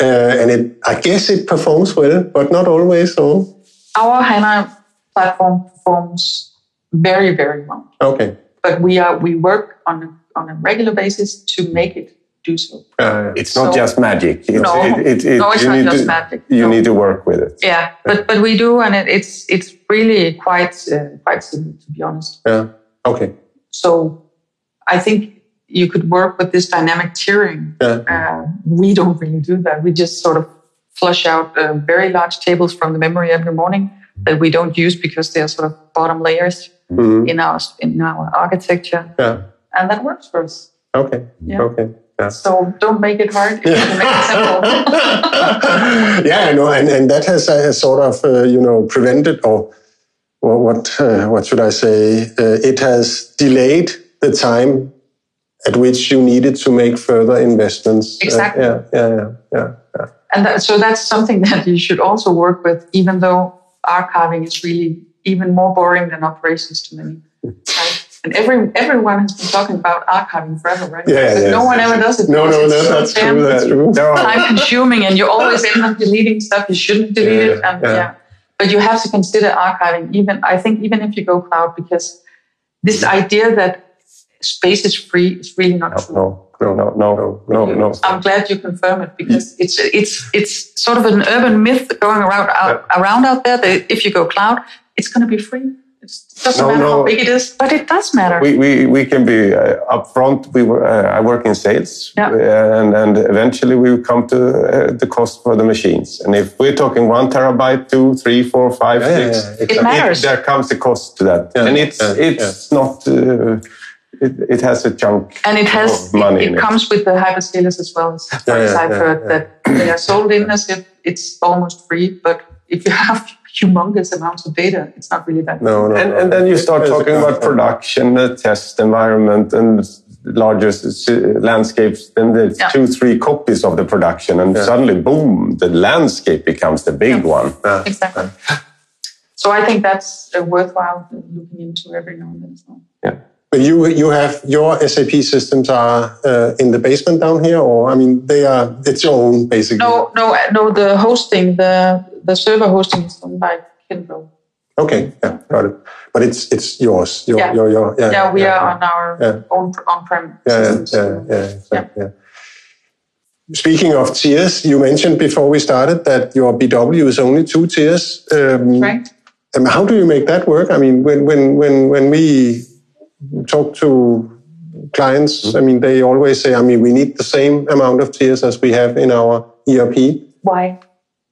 Uh, and it, I guess it performs well, but not always. So Our HANA platform performs very, very well. okay, But we are we work on on a regular basis to make it do so. uh, it's not So- just magic. It's, No. it, it, it, No, it's you not need just to, magic. You No. need to work with it. Yeah, but but we do, and it, it's it's really quite uh, quite simple to be honest. yeah, okay, So I think you could work with this dynamic tiering. yeah, Uh, we don't really do that. We just sort of flush out uh, very large tables from the memory every morning that we don't use because they're sort of bottom layers Mhm. in our in our architecture, yeah, and that works for us. okay, Yeah. okay. Yeah. So don't make it hard. Can make it simple. <laughs> yeah, I know, and, and that has uh, sort of uh, you know prevented or or what uh, what should I say? Uh, it has delayed the time at which you needed to make further investments. Uh, Exactly. yeah, yeah, yeah, yeah, yeah. And that, so that's something <laughs> that you should also work with, even though archiving is really even more boring than operations to many. Right? <laughs> And every everyone has been talking about archiving forever, right? Yeah, yeah, no one ever does it. No, no, no, it's so that's true. That's true. There are, Time consuming, and you always end up deleting stuff you shouldn't delete Yeah, it. And yeah. yeah. but you have to consider archiving. Even I think even if you go cloud, because this idea that space is free is really not true. no, no, no, no, no, no, no. I'm glad you confirm it because it's it's it's sort of an urban myth going around out, around out there that if you go cloud, it's going to be free. It's, it doesn't No, matter how big it is, but it does matter. We, we, we can be uh, upfront. We were, uh, I work in sales, Yeah. uh, and, and eventually we will come to uh, the cost for the machines. And if we're talking one terabyte, two, three, four, five, Yeah, yeah, six, yeah, exactly. It matters. there comes a cost to that, Yeah, and it's yeah, it's not. Uh, it, it has a chunk and it has of money it, in it it. comes with the hyperscalers as well. As far Yeah, as yeah, I've yeah, heard yeah. that they are sold in as if it's almost free, but if you have humongous amounts of data, it's not really that. No, no, and, no. and then you start There's talking about production, the test environment, and larger landscapes. Then there's Yeah. two, three copies of the production, and suddenly, boom, the landscape becomes the big one. Yeah. Exactly. So I think that's uh, worthwhile looking into every now and then as well. Yeah. But you you have your SAP systems are uh, in the basement down here, or I mean, they are it's your own basically. No, no, no. The hosting, the the server hosting is done by Kyndryl. Okay, yeah, got it. But it's it's yours. Your, Yeah. your, your, yeah, Yeah, we yeah, are on our Yeah. own on-prem Yeah, yeah, yeah, yeah, exactly, yeah. Speaking of tiers, you mentioned before we started that your BW is only two tiers. Um, Right. um, how do you make that work? I mean, when when when when we talk to clients, I mean, they always say, I mean, we need the same amount of tiers as we have in our ERP. Why?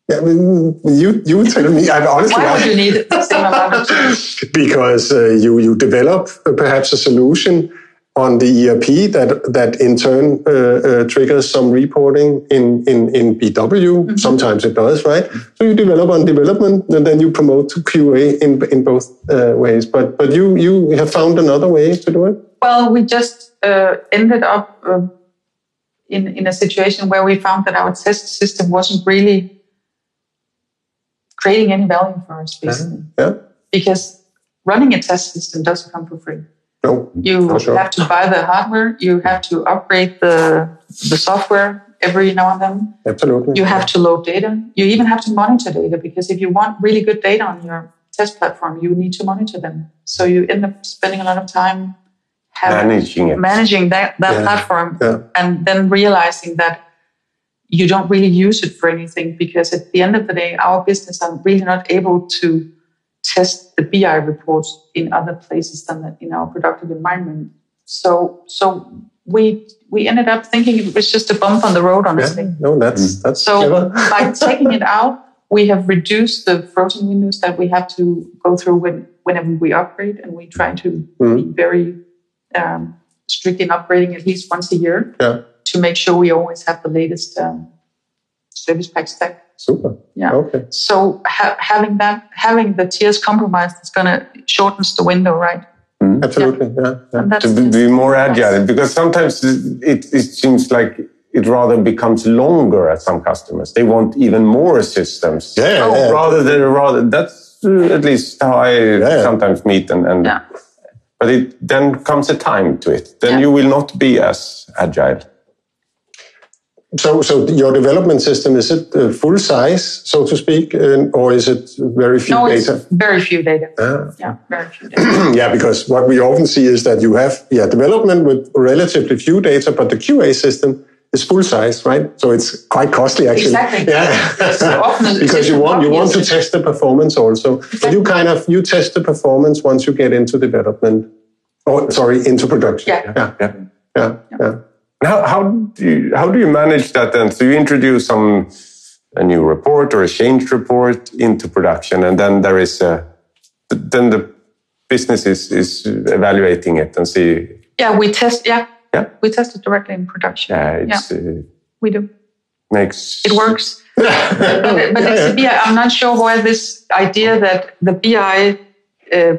Yeah, I mean, you you tell me. I honestly, Why I- would you need the same amount of tools? <laughs> because uh, you you develop uh, perhaps a solution on the ERP that that in turn uh, uh, triggers some reporting in in in BW. Sometimes it does, right? So you develop on development, and then you promote to QA in in both uh, ways. But but you you have found another way to do it. Well, we just uh, ended up uh, in in a situation where we found that our test system wasn't really creating any value for us, basically, Yeah. because running a test system doesn't come for free. No. You sure. have to buy the hardware. You have to upgrade the the software every now and then. Absolutely. You have to load data. You even have to monitor data because if you want really good data on your test platform, you need to monitor them. So you end up spending a lot of time Managing it. managing that, that Yeah. platform Yeah. and then realizing that you don't really use it for anything because at the end of the day, our business are really not able to test the BI reports in other places than in our productive environment. So, so we we ended up thinking it was just a bump on the road, honestly. Yeah. No, that's that's So by taking it out, we have reduced the frozen windows that we have to go through when, whenever we upgrade, and we try to be very um, strict in upgrading at least once a year yeah. to make sure we always have the latest um, service pack stack. Super. Yeah. Okay. So ha- having that, having the tiers compromised, is going to shortens the window, right? Absolutely. Yeah. yeah. And that's to be, be more agile because sometimes it, it seems like it rather becomes longer at some customers. They want even more systems. Yeah, Oh, yeah. Rather than rather that's uh, at least how I Yeah. sometimes meet and, and Yeah. but it then comes a time to it. Then Yeah. you will not be as agile. So, so your development system is it uh, full size, so to speak, uh, or is it very few No, it's data? very few data. Ah. Yeah, very few data. <clears throat> yeah, because what we often see is that you have yeah development with relatively few data, but the QA system is full size, right? So it's quite costly actually. Exactly. Yeah, So often <laughs> because you want you want to test the performance also. But you kind of you test the performance once you get into development. Oh, sorry, into production. Yeah. yeah, Yeah. yeah. yeah. How, how do you, how do you manage that then? So you introduce some a new report or a change report into production, and then there is a then the business is, is evaluating it and see. Yeah, we test. Yeah, Yeah. we test it directly in production. Yeah, it's, uh, we do. makes It works. <laughs> but but it's a BI. I'm not sure where this idea that the BI uh,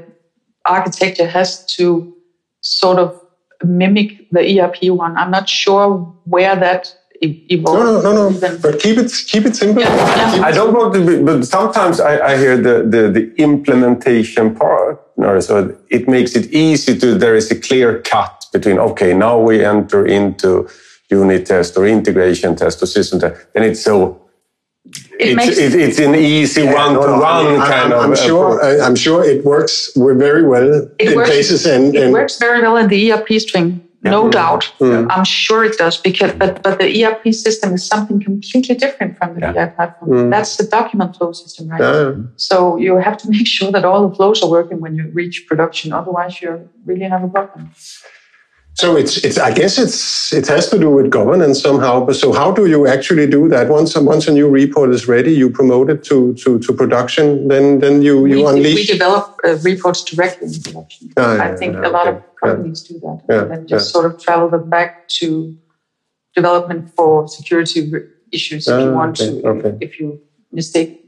architecture has to sort of mimic the ERP one. I'm not sure where that e- evolved. No, no, no, no. But keep it keep it simple. Yeah, yeah. Keep I don't want to be, but sometimes I, I hear the, the, the implementation partner. So it makes it easy to, there is a clear cut between, okay, now we enter into unit test or integration test or system test. Then it's so, It it's, it, it's an easy Yeah, one no, to no, one I'm, kind I'm, of. I'm sure. approach. I, I'm sure it works very well It in works- places and, it works very well in the ERP string, no mm. doubt. Mm. I'm sure it does because but but the ERP system is something completely different from the Yeah. BI platform. Mm. That's the document flow system, right? Yeah. So you have to <laughs> make sure that all the flows are working when you reach production. Otherwise, you really have a problem. So it's it's I guess it's it has to do with governance somehow. But so how do you actually do that? Once once a new report is ready, you promote it to to, to production. Then then you you we, we develop uh, reports directly in production. Ah, yeah, I think yeah, a lot okay. of companies do that Yeah, and then just yeah. sort of travel them back to development for security issues. If you Ah, want okay, to, okay. if you mistake,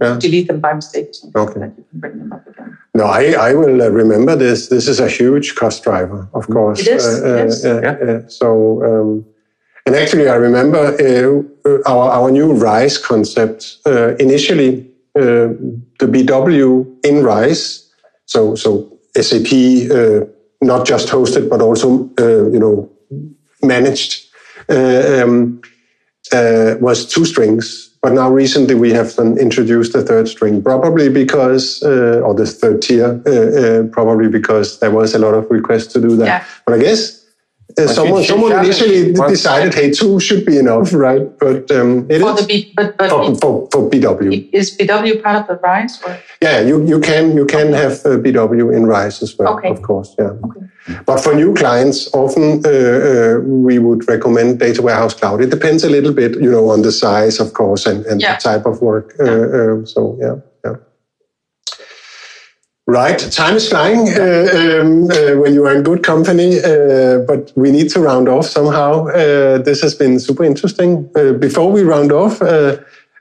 Yeah. delete them by mistake or something, Okay. then you can bring them up again. No, I, I will uh, remember this. This is a huge cost driver, of course. It is, Uh, it uh, is. uh, Yeah. uh, so, um, and actually, I remember uh, uh, our our new Rise concept. Uh, initially, uh, the BW in Rise, so so SAP uh, not just hosted, but also, uh, you know, managed, uh, um, uh, was two strings. But now recently we have then introduced the third string, probably because, uh, or the third tier, uh, uh, probably because there was a lot of requests to do that. Yeah. But I guess someone someone initially decided, hey, two should be enough, right? But um, it for is, the B, but, but for, for, for, BW. Is BW part of the RISE? Or? Yeah, you, you can you can have uh, BW in RISE as well, okay. of course. Yeah. Okay. But for new clients, often uh, uh, we would recommend Data Warehouse Cloud. It depends a little bit, you know, on the size, of course, and, and yeah. the type of work. Uh, yeah. Um, so yeah. Right, time is flying uh, um, uh, when you are in good company, uh, but we need to round off somehow. Uh, this has been super interesting. Uh, before we round off, uh,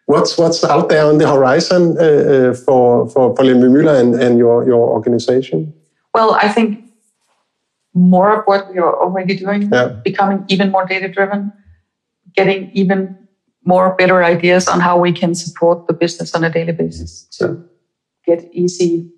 what's what's out there on the horizon for for for Müller and, and your your organization? Well, I think more of what we are already doing, yeah. becoming even more data driven, getting even more better ideas on how we can support the business on a daily basis to yeah. get easy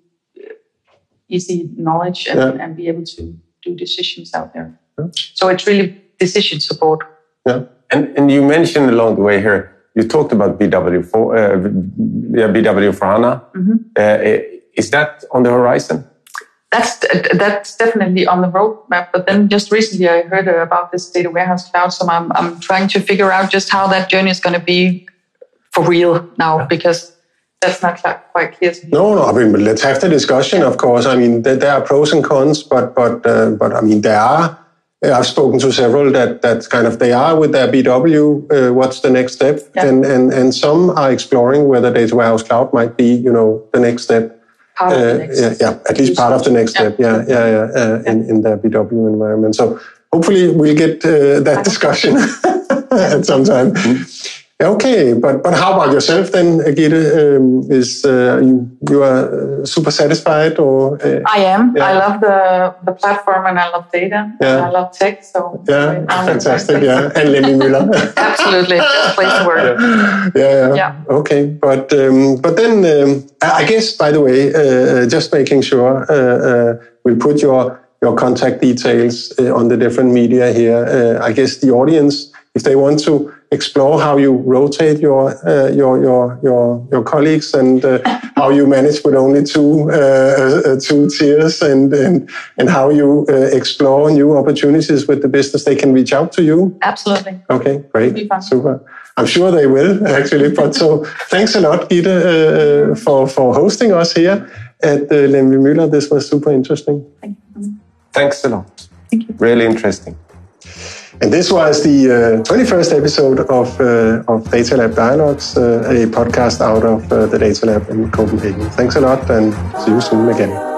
easy knowledge and, yeah. and be able to do decisions out there. Yeah. So it's really decision support. Yeah. And, and you mentioned along the way here, you talked about BW for, uh, BW/4HANA. Mm-hmm. Uh, is that on the horizon? That's that's definitely on the roadmap. But then just recently I heard about this data warehouse cloud, so I'm I'm trying to figure out just how that journey is going to be for real now because that's not quite clear to me. No, no. I mean, let's have the discussion. Yeah. Of course, I mean there, there, are pros and cons, but but uh, but I mean there are. Uh, I've spoken to several that that kind of they are with their BW. Uh, what's the next step? Yeah. And and and some are exploring whether data warehouse cloud might be you know the next step. Part of the uh, next yeah, yeah, at least part of the next step. Yeah, yeah, yeah, uh, in in their BW environment. So hopefully we'll get uh, that discussion <laughs> at some time. Mm-hmm. Okay, but but how about yourself then, Gitte? Um, is uh, you you are uh, super satisfied or? Uh, I am. Yeah. I love the the platform and I love data. Yeah. I love tech. So yeah, fantastic. Yeah, and Lemvigh Müller. <laughs> Absolutely, best place to work. <laughs> Yeah, yeah. yeah. Okay, but um, but then um, I guess by the way, uh, uh just making sure uh, we'll put your your contact details on the different media here. I guess the audience, if they want to explore how you rotate your uh, your your your your colleagues and uh, how you manage with only two uh, uh two tiers and and and how you uh, explore new opportunities with the business. They can reach out to you. Absolutely. Okay, great, super. I'm sure they will actually. But so thanks a lot, Gitte, uh, for for hosting us here at uh, Lemvigh Müller. This was super interesting. Thank you. Thanks a lot. Thank you. Really interesting. And this was the uh, 21st episode of, uh, of Data Lab Dialogues, uh, a podcast out of uh, the Data Lab in Copenhagen. Thanks a lot and see you soon again.